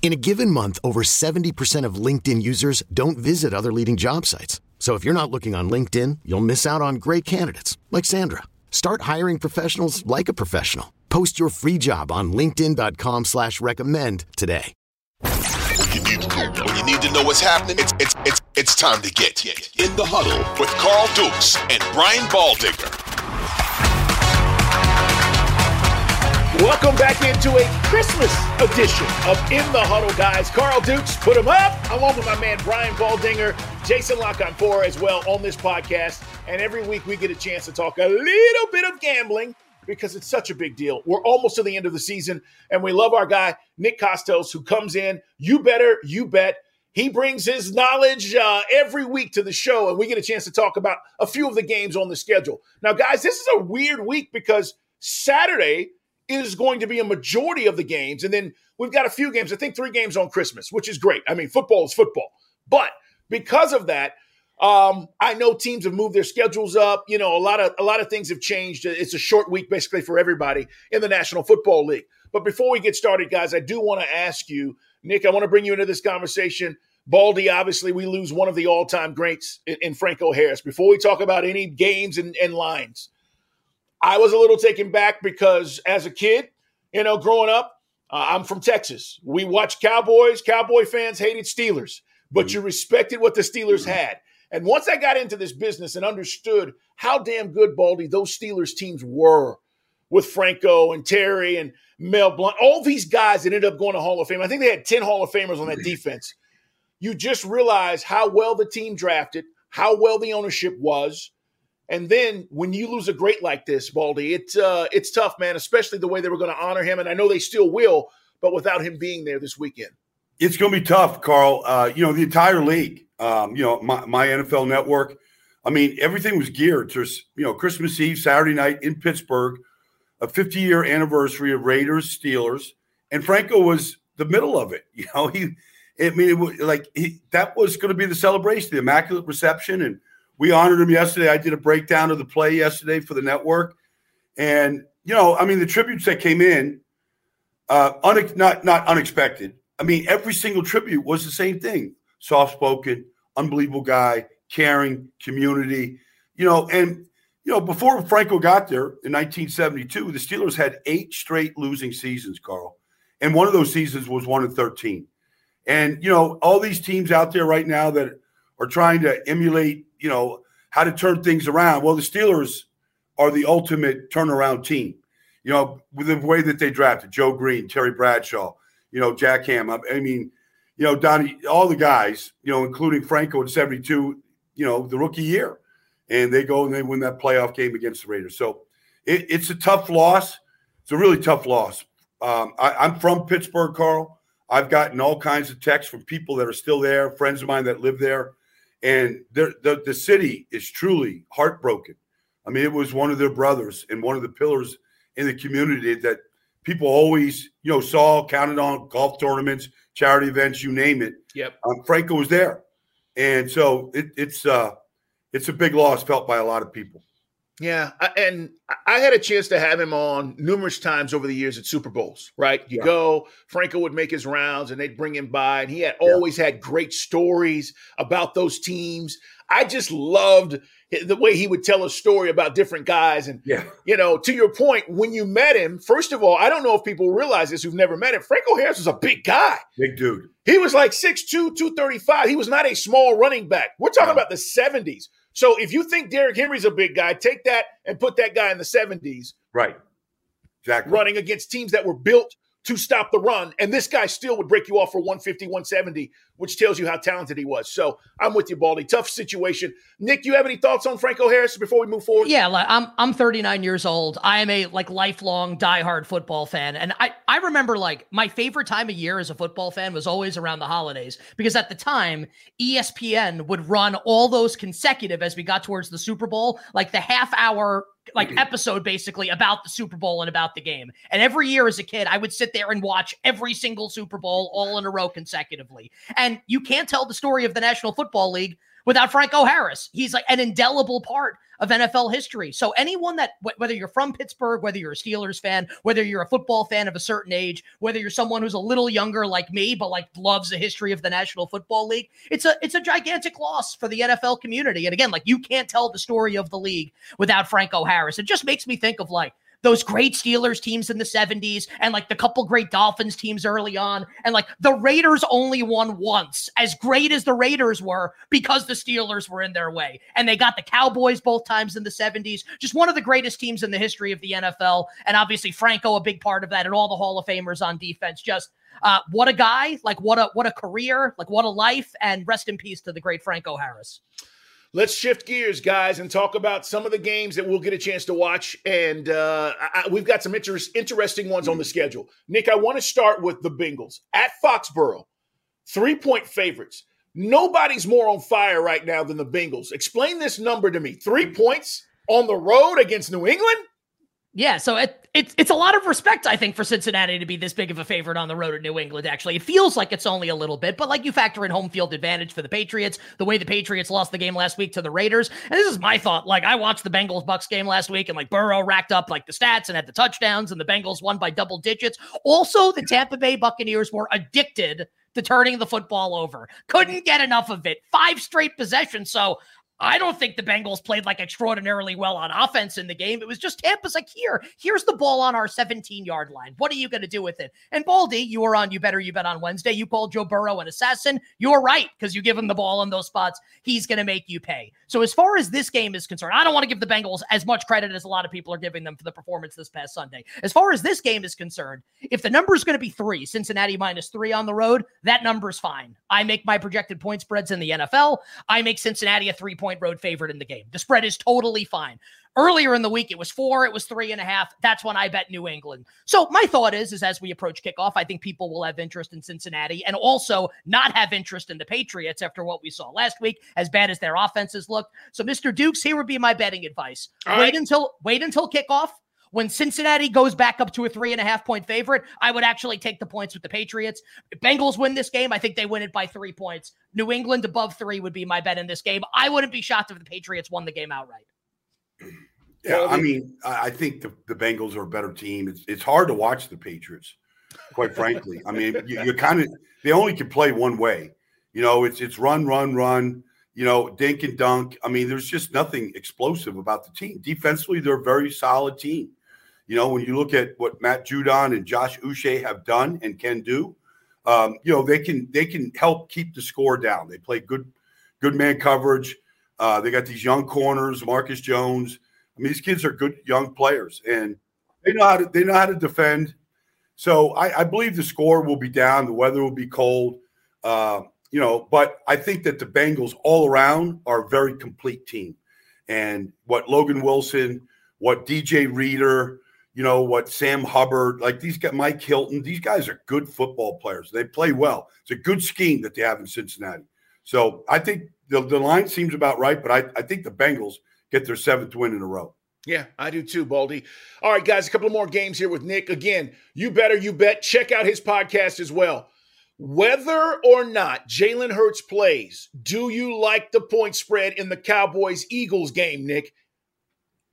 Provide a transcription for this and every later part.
In a given month, over 70% of LinkedIn users don't visit other leading job sites. So if you're not looking on LinkedIn, you'll miss out on great candidates like Sandra. Start hiring professionals like a professional. Post your free job on LinkedIn.com slash recommend today. You need you need to know what's happening, it's it's it's it's time to get in the huddle with Carl Dukes and Brian Baldinger. Welcome back into a Christmas edition of In the Huddle, guys. Carl Dukes, put him up, along with my man Brian Baldinger, Jason Lockhart as well on this podcast. And every week we get a chance to talk a little bit of gambling because it's such a big deal. We're almost to the end of the season, and we love our guy, Nick Kostos, who comes in. You better, you bet. He brings his knowledge uh, every week to the show, and we get a chance to talk about a few of the games on the schedule. Now, guys, this is a weird week because Saturday is going to be a majority of the games. And then we've got a few games, I think three games on Christmas, which is great. I mean, football is football. But because of that, um, I know teams have moved their schedules up. You know, a lot of a lot of things have changed. It's a short week basically for everybody in the National Football League. But before we get started, guys, I do want to ask you, Nick, I want to bring you into this conversation. Baldy, obviously, we lose one of the all-time greats in, in Franco Harris. Before we talk about any games and, and lines, I was a little taken back because as a kid, you know, growing up, uh, I'm from Texas. We watched Cowboys. Cowboy fans hated Steelers, but mm-hmm. you respected what the Steelers mm-hmm. had. And once I got into this business and understood how damn good, Baldy, those Steelers teams were with Franco and Terry and Mel Blount, all these guys that ended up going to Hall of Fame. I think they had 10 Hall of Famers on that defense. You just realize how well the team drafted, how well the ownership was, and then when you lose a great like this, Baldy, it's uh, it's tough, man. Especially the way they were going to honor him, and I know they still will, but without him being there this weekend, it's going to be tough, Carl. Uh, you know the entire league. Um, you know my, my NFL network. I mean, everything was geared to you know Christmas Eve, Saturday night in Pittsburgh, a 50 year anniversary of Raiders Steelers, and Franco was the middle of it. You know he. I mean, it was like he, that was going to be the celebration, the immaculate reception, and we honored him yesterday. I did a breakdown of the play yesterday for the network, and you know, I mean, the tributes that came in, uh, une- not not unexpected. I mean, every single tribute was the same thing: soft spoken, unbelievable guy, caring, community. You know, and you know, before Franco got there in 1972, the Steelers had eight straight losing seasons, Carl, and one of those seasons was one in 13. And you know, all these teams out there right now that are trying to emulate you know, how to turn things around. Well, the Steelers are the ultimate turnaround team. You know, with the way that they drafted Joe Greene, Terry Bradshaw, you know, Jack Ham. I mean, you know, Donnie, all the guys, you know, including Franco in 72, you know, the rookie year. And they go and they win that playoff game against the Raiders. So it, it's a tough loss. It's a really tough loss. Um, I, I'm from Pittsburgh, Carl. I've gotten all kinds of texts from people that are still there, friends of mine that live there and the, the city is truly heartbroken. I mean, it was one of their brothers and one of the pillars in the community that people always, you know, saw, counted on golf tournaments, charity events, you name it. Yep. Um, Franco was there, and so it, it's uh, it's a big loss felt by a lot of people. Yeah, and I had a chance to have him on numerous times over the years at Super Bowls. Right, you yeah. go, Franco would make his rounds, and they'd bring him by, and he had yeah. always had great stories about those teams. I just loved the way he would tell a story about different guys, and yeah. you know, to your point, when you met him, first of all, I don't know if people realize this who've never met him. Franco Harris was a big guy, big dude. He was like 6'2", 235. He was not a small running back. We're talking about the seventies. So if you think Derrick Henry's a big guy, take that and put that guy in the 70s. Right. exactly. running against teams that were built to stop the run. And this guy still would break you off for 150, 170, which tells you how talented he was. So I'm with you, Baldy. Tough situation. Nick, you have any thoughts on Franco Harris before we move forward? Yeah, like I'm I'm 39 years old. I am a like lifelong diehard football fan. And I, I remember like my favorite time of year as a football fan was always around the holidays because at the time ESPN would run all those consecutive as we got towards the Super Bowl, like the half hour like mm-hmm. episode basically about the Super Bowl and about the game. And every year as a kid, I would sit there and watch every single Super Bowl all in a row consecutively. And you can't tell the story of the National Football League without Franco Harris. He's like an indelible part of NFL history. So anyone that whether you're from Pittsburgh, whether you're a Steelers fan, whether you're a football fan of a certain age, whether you're someone who's a little younger like me but like loves the history of the National Football League, it's a it's a gigantic loss for the NFL community. And again, like you can't tell the story of the league without Franco Harris. It just makes me think of like those great Steelers teams in the 70s and like the couple great Dolphins teams early on. And like the Raiders only won once, as great as the Raiders were, because the Steelers were in their way. And they got the Cowboys both times in the 70s. Just one of the greatest teams in the history of the NFL. And obviously, Franco, a big part of that, and all the Hall of Famers on defense. Just uh, what a guy, like what a what a career, like what a life, and rest in peace to the great Franco Harris. Let's shift gears, guys, and talk about some of the games that we'll get a chance to watch. And uh, I, we've got some inter- interesting ones on the schedule. Nick, I want to start with the Bengals at Foxborough, three point favorites. Nobody's more on fire right now than the Bengals. Explain this number to me three points on the road against New England? Yeah, so it, it's it's a lot of respect, I think, for Cincinnati to be this big of a favorite on the road at New England. Actually, it feels like it's only a little bit, but like you factor in home field advantage for the Patriots, the way the Patriots lost the game last week to the Raiders, and this is my thought. Like I watched the Bengals Bucks game last week, and like Burrow racked up like the stats and had the touchdowns, and the Bengals won by double digits. Also, the Tampa Bay Buccaneers were addicted to turning the football over. Couldn't get enough of it. Five straight possessions. So I don't think the Bengals played like extraordinarily well on offense in the game. It was just Tampa's like, here, here's the ball on our 17 yard line. What are you going to do with it? And Baldy, you were on You Better You Bet on Wednesday. You called Joe Burrow an assassin. You're right, because you give him the ball in those spots. He's going to make you pay. So, as far as this game is concerned, I don't want to give the Bengals as much credit as a lot of people are giving them for the performance this past Sunday. As far as this game is concerned, if the number is going to be three, Cincinnati minus three on the road, that number is fine. I make my projected point spreads in the NFL. I make Cincinnati a three point point road favorite in the game. The spread is totally fine. Earlier in the week, it was four, it was three and a half. That's when I bet New England. So my thought is, is as we approach kickoff, I think people will have interest in Cincinnati and also not have interest in the Patriots after what we saw last week, as bad as their offenses looked. So, Mr. Dukes, here would be my betting advice: All wait right. until wait until kickoff. When Cincinnati goes back up to a three and a half point favorite, I would actually take the points with the Patriots. If Bengals win this game, I think they win it by three points. New England above three would be my bet in this game. I wouldn't be shocked if the Patriots won the game outright. Yeah, I mean, I think the, the Bengals are a better team. It's it's hard to watch the Patriots, quite frankly. I mean, you, you kind of they only can play one way. You know, it's it's run, run, run. You know, dink and dunk. I mean, there's just nothing explosive about the team. Defensively, they're a very solid team. You know, when you look at what Matt Judon and Josh Uche have done and can do, um, you know, they can they can help keep the score down. They play good good man coverage. Uh, they got these young corners, Marcus Jones. I mean, these kids are good young players, and they know how to they know how to defend. So I, I believe the score will be down. The weather will be cold. Uh, you know, but I think that the Bengals all around are a very complete team. And what Logan Wilson, what DJ Reader, you know what Sam Hubbard, like these guys, Mike Hilton, these guys are good football players. They play well. It's a good scheme that they have in Cincinnati. So I think the, the line seems about right, but I, I think the Bengals get their seventh win in a row. Yeah, I do too, Baldy. All right, guys, a couple more games here with Nick. Again, you better, you bet. Check out his podcast as well. Whether or not Jalen Hurts plays, do you like the point spread in the Cowboys Eagles game, Nick?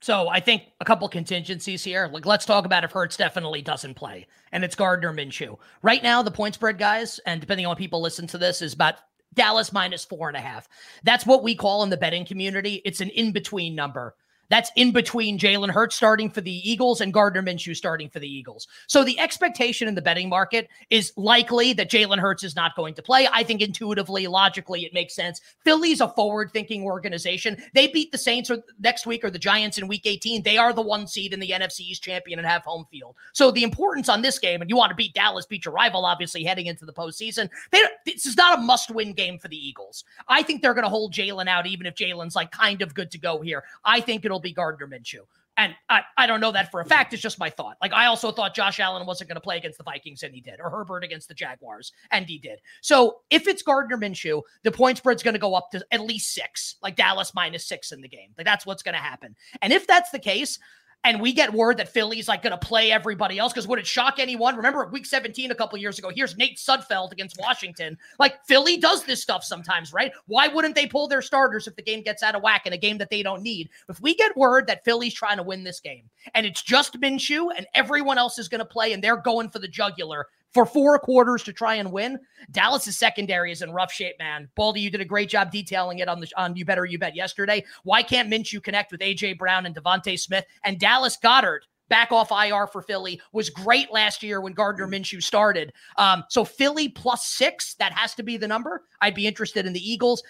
So I think a couple contingencies here. Like, let's talk about if Hurts definitely doesn't play, and it's Gardner Minshew. Right now, the point spread, guys, and depending on people listen to this, is about Dallas minus four and a half. That's what we call in the betting community. It's an in between number. That's in between Jalen Hurts starting for the Eagles and Gardner Minshew starting for the Eagles. So the expectation in the betting market is likely that Jalen Hurts is not going to play. I think intuitively, logically, it makes sense. Philly's a forward thinking organization. They beat the Saints or next week or the Giants in week 18. They are the one seed in the NFC East champion and have home field. So the importance on this game, and you want to beat Dallas, beat your rival, obviously heading into the postseason. They, this is not a must win game for the Eagles. I think they're going to hold Jalen out, even if Jalen's like kind of good to go here. I think it'll be Gardner Minshew. And I, I don't know that for a fact. It's just my thought. Like, I also thought Josh Allen wasn't going to play against the Vikings, and he did, or Herbert against the Jaguars, and he did. So if it's Gardner Minshew, the point spread's going to go up to at least six, like Dallas minus six in the game. Like, that's what's going to happen. And if that's the case, and we get word that Philly's like going to play everybody else because would it shock anyone? Remember week 17 a couple years ago? Here's Nate Sudfeld against Washington. Like Philly does this stuff sometimes, right? Why wouldn't they pull their starters if the game gets out of whack in a game that they don't need? If we get word that Philly's trying to win this game and it's just Minshew and everyone else is going to play and they're going for the jugular, for four quarters to try and win. Dallas's secondary is in rough shape, man. Baldy, you did a great job detailing it on the on You Better You Bet yesterday. Why can't Minshew connect with AJ Brown and DeVonta Smith and Dallas Goedert? Back off IR for Philly was great last year when Gardner Minshew started. Um, so Philly plus six, that has to be the number. I'd be interested in the Eagles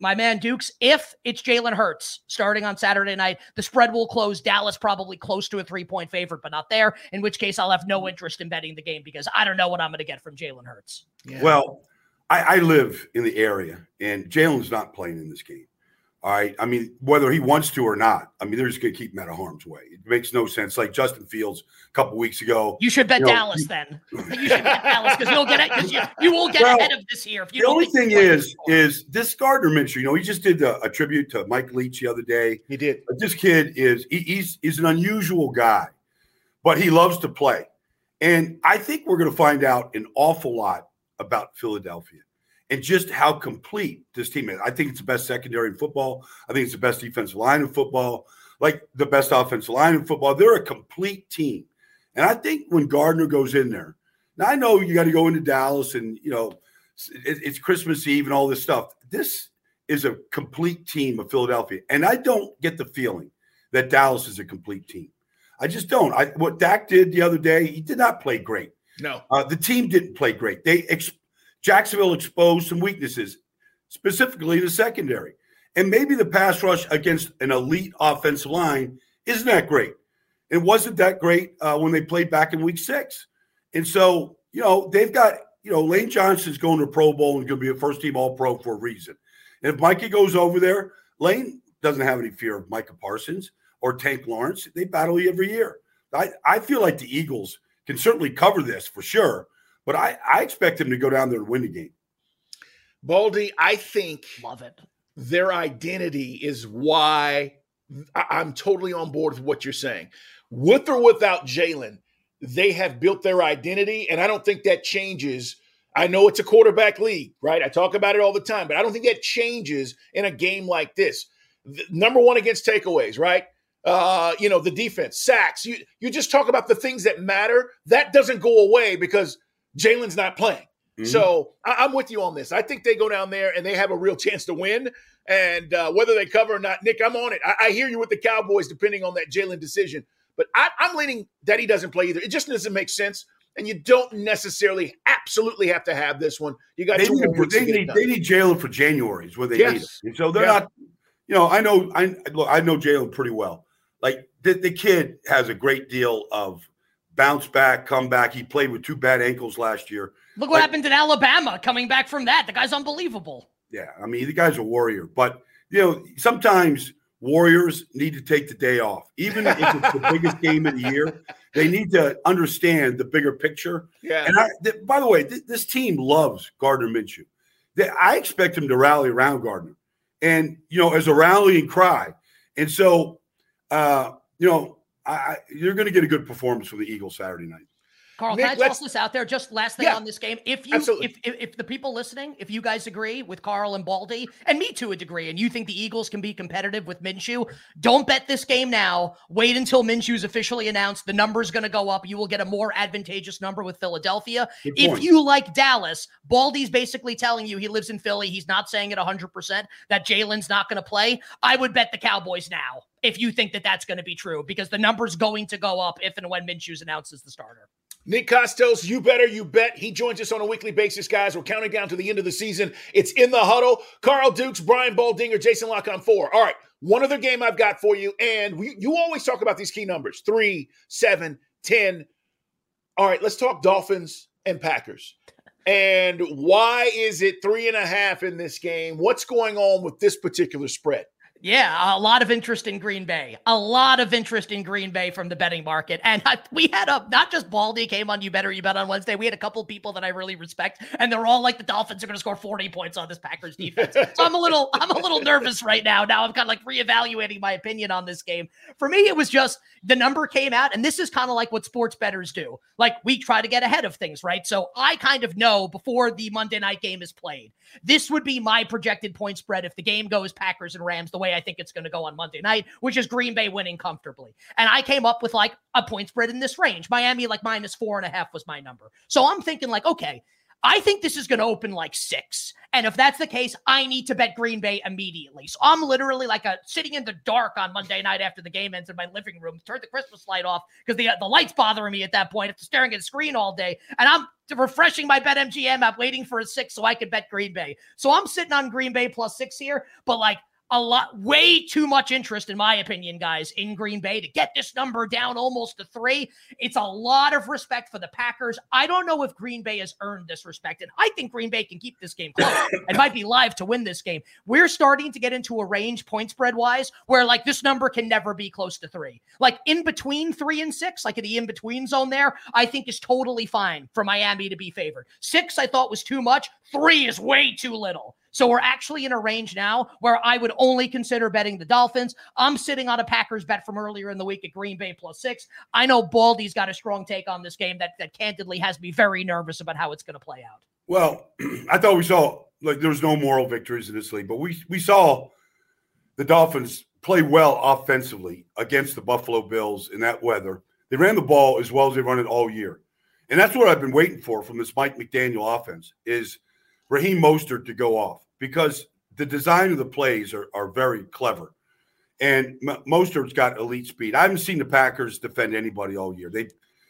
my man Dukes, if it's Jalen Hurts starting on Saturday night, the spread will close. Dallas probably close to a three point favorite, but not there. In which case, I'll have no mm-hmm. interest in betting the game because I don't know what I'm going to get from Jalen Hurts. Yeah. Well, I, I, live in the area, and Jalen's not playing in this game. All right. I mean, whether he wants to or not, I mean, they're just going to keep him out of harm's way. It makes no sense. Like Justin Fields a couple weeks ago. You should bet you know, Dallas then. You should bet Dallas because you'll get it. You, you will get well, ahead of this year. If you the only thing is, is this Gardner Minshew. You know, he just did a, a, tribute to Mike Leach the other day. He did. But this kid is he, he's he's an unusual guy, but he loves to play, and I think we're going to find out an awful lot about Philadelphia and just how complete this team is. I think it's the best secondary in football. I think it's the best defensive line in football, like the best offensive line in football. They're a complete team. And I think when Gardner goes in there, now I know you got to go into Dallas and, you know, it's Christmas Eve and all this stuff. This is a complete team of Philadelphia. And I don't get the feeling that Dallas is a complete team. I just don't. I, what Dak did the other day, he did not play great. No. Uh, the team didn't play great. They ex- Jacksonville exposed some weaknesses, specifically the secondary. And maybe the pass rush against an elite offensive line isn't that great. It wasn't that great uh, when they played back in week six. And so, you know, they've got, you know, Lane Johnson's going to Pro Bowl and going to be a first team All Pro for a reason. And if Mikey goes over there, Lane doesn't have any fear of Micah Parsons or Tank Lawrence. They battle you every year. I, I feel like the Eagles can certainly cover this for sure. But I, I expect him to go down there and win the game. Baldy, I think love it. Their identity is why I'm totally on board with what you're saying. With or without Jalen, they have built their identity, and I don't think that changes. I know it's a quarterback league, right? I talk about it all the time, but I don't think that changes in a game like this. The, number one against takeaways, right? Uh, you know, the defense, sacks. You you just talk about the things that matter. That doesn't go away because Jalen's not playing. Mm-hmm. So I, am with you on this. I think they go down there and they have a real chance to win. And uh, whether they cover or not, Nick, I'm on it. I, I hear you with the Cowboys, depending on that Jalen decision. But I, I'm leaning that he doesn't play either. It just doesn't make sense. And you don't necessarily absolutely have to have this one. You got they need, they need, they need Jalen for January is where they yes. need him. And so they're yeah. not, you know, I know I look, I know Jalen pretty well. Like the, the kid has a great deal of bounce back, come back. He played with two bad ankles last year. Look what like, happened in Alabama coming back from that. The guy's unbelievable. Yeah, I mean, the guy's a warrior. But, you know, sometimes warriors need to take the day off. Even if it's the biggest game of the year, they need to understand the bigger picture. Yeah. And I, th- by the way, th- this team loves Gardner Minshew. They, I expect him to rally around Gardner and, you know, as a rallying cry. And so, uh, you know, I, you're going to get a good performance from the Eagles Saturday night. Carl, Nick, can I toss this out there? Just last thing yeah, on this game. If you, if, if, if the people listening, if you guys agree with Carl and Baldy, and me to a degree, and you think the Eagles can be competitive with Minshew, don't bet this game now. Wait until Minshew's officially announced. The number's going to go up. You will get a more advantageous number with Philadelphia. If you like Dallas, Baldy's basically telling you he lives in Philly. He's not saying it 100% that Jalen's not going to play. I would bet the Cowboys now if you think that that's going to be true because the number's going to go up if and when Minshew announces the starter. Nick Kostos, you better, you bet. He joins us on a weekly basis, guys. We're counting down to the end of the season. It's in the huddle. Carl Dukes, Brian Baldinger, Jason Lock on four. All right, one other game I've got for you. And we, you always talk about these key numbers three, seven, 10. All right, let's talk Dolphins and Packers. And why is it three and a half in this game? What's going on with this particular spread? Yeah, a lot of interest in Green Bay. A lot of interest in Green Bay from the betting market. And I, we had a not just Baldy came on You Better You Bet on Wednesday. We had a couple people that I really respect, and they're all like the Dolphins are going to score 40 points on this Packers defense. so I'm a little I'm a little nervous right now. Now I'm kind of like reevaluating my opinion on this game. For me, it was just the number came out, and this is kind of like what sports bettors do. Like we try to get ahead of things, right? So I kind of know before the Monday night game is played. This would be my projected point spread if the game goes Packers and Rams the way I think it's going to go on Monday night, which is Green Bay winning comfortably. And I came up with like a point spread in this range. Miami, like minus four and a half was my number. So I'm thinking, like, okay, I think this is going to open like six. And if that's the case, I need to bet Green Bay immediately. So I'm literally like a sitting in the dark on Monday night after the game ends in my living room, turn the Christmas light off because the, uh, the light's bothering me at that point after staring at the screen all day. And I'm refreshing my BetMGM app, waiting for a six so I could bet Green Bay. So I'm sitting on Green Bay plus six here, but like a lot, way too much interest, in my opinion, guys, in Green Bay to get this number down almost to three. It's a lot of respect for the Packers. I don't know if Green Bay has earned this respect, and I think Green Bay can keep this game close it might be live to win this game. We're starting to get into a range point spread wise where like this number can never be close to three. Like in between three and six, like in the in between zone there, I think is totally fine for Miami to be favored. Six, I thought was too much. Three is way too little. So we're actually in a range now where I would only consider betting the Dolphins. I'm sitting on a Packers bet from earlier in the week at Green Bay plus six. I know Baldy's got a strong take on this game that, that candidly has me very nervous about how it's going to play out. Well, I thought we saw like there was no moral victories in this league, but we we saw the Dolphins play well offensively against the Buffalo Bills in that weather. They ran the ball as well as they run it all year. And that's what I've been waiting for from this Mike McDaniel offense is Raheem Mostert to go off because the design of the plays are, are very clever. And M- Mostert's got elite speed. I haven't seen the Packers defend anybody all year. They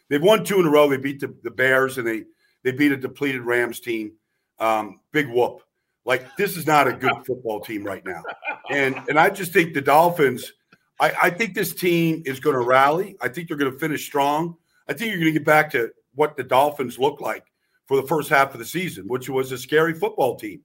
they've won two in a row. They beat the, the Bears and they they beat a depleted Rams team. Um, big whoop. Like this is not a good football team right now. And and I just think the Dolphins. I, I think this team is going to rally. I think they're going to finish strong. I think you're going to get back to what the Dolphins look like for the first half of the season, which was a scary football team.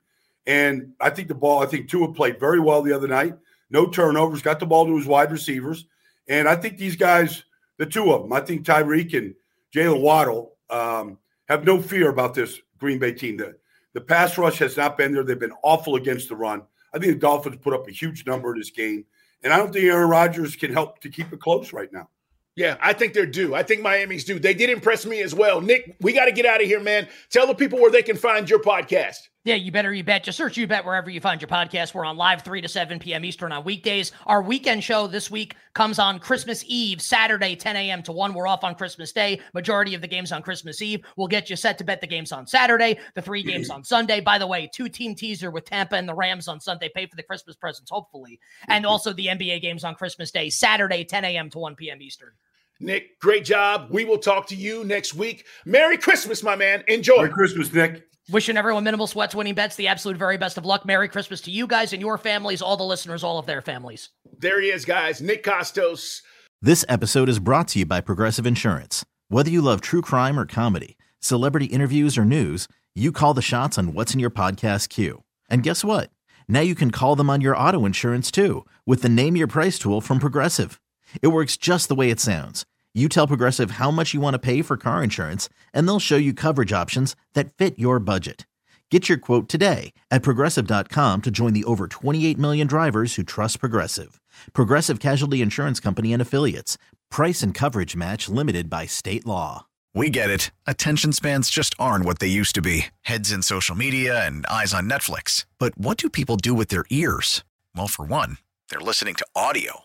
And I think the ball, I think Tua played very well the other night. No turnovers, got the ball to his wide receivers. And I think these guys, the two of them, I think Tyreek and Jaylen Waddle, um, have no fear about this Green Bay team. The, the pass rush has not been there. They've been awful against the run. I think the Dolphins put up a huge number in this game. And I don't think Aaron Rodgers can help to keep it close right now. Yeah, I think they're due. I think Miami's due. They did impress me as well. Nick, we got to get out of here, man. Tell the people where they can find your podcast. Yeah, you better you bet. Just search you bet wherever you find your podcast. We're on live 3 to 7 p.m. Eastern on weekdays. Our weekend show this week comes on Christmas Eve, Saturday, 10 a.m. to 1. We're off on Christmas Day. Majority of the games on Christmas Eve. We'll get you set to bet the games on Saturday, the three games on Sunday. By the way, two team teaser with Tampa and the Rams on Sunday. Pay for the Christmas presents, hopefully. And also the NBA games on Christmas Day, Saturday, 10 a.m. to 1 p.m. Eastern. Nick, great job. We will talk to you next week. Merry Christmas, my man. Enjoy. Merry Christmas, Nick. Wishing everyone minimal sweats, winning bets, the absolute very best of luck. Merry Christmas to you guys and your families, all the listeners, all of their families. There he is, guys. Nick Kostos. This episode is brought to you by Progressive Insurance. Whether you love true crime or comedy, celebrity interviews or news, you call the shots on what's in your podcast queue. And guess what? Now you can call them on your auto insurance too with the Name Your Price tool from Progressive. It works just the way it sounds. You tell Progressive how much you want to pay for car insurance, and they'll show you coverage options that fit your budget. Get your quote today at progressive.com to join the over 28 million drivers who trust Progressive. Progressive Casualty Insurance Company and Affiliates. Price and coverage match limited by state law. We get it. Attention spans just aren't what they used to be heads in social media and eyes on Netflix. But what do people do with their ears? Well, for one, they're listening to audio.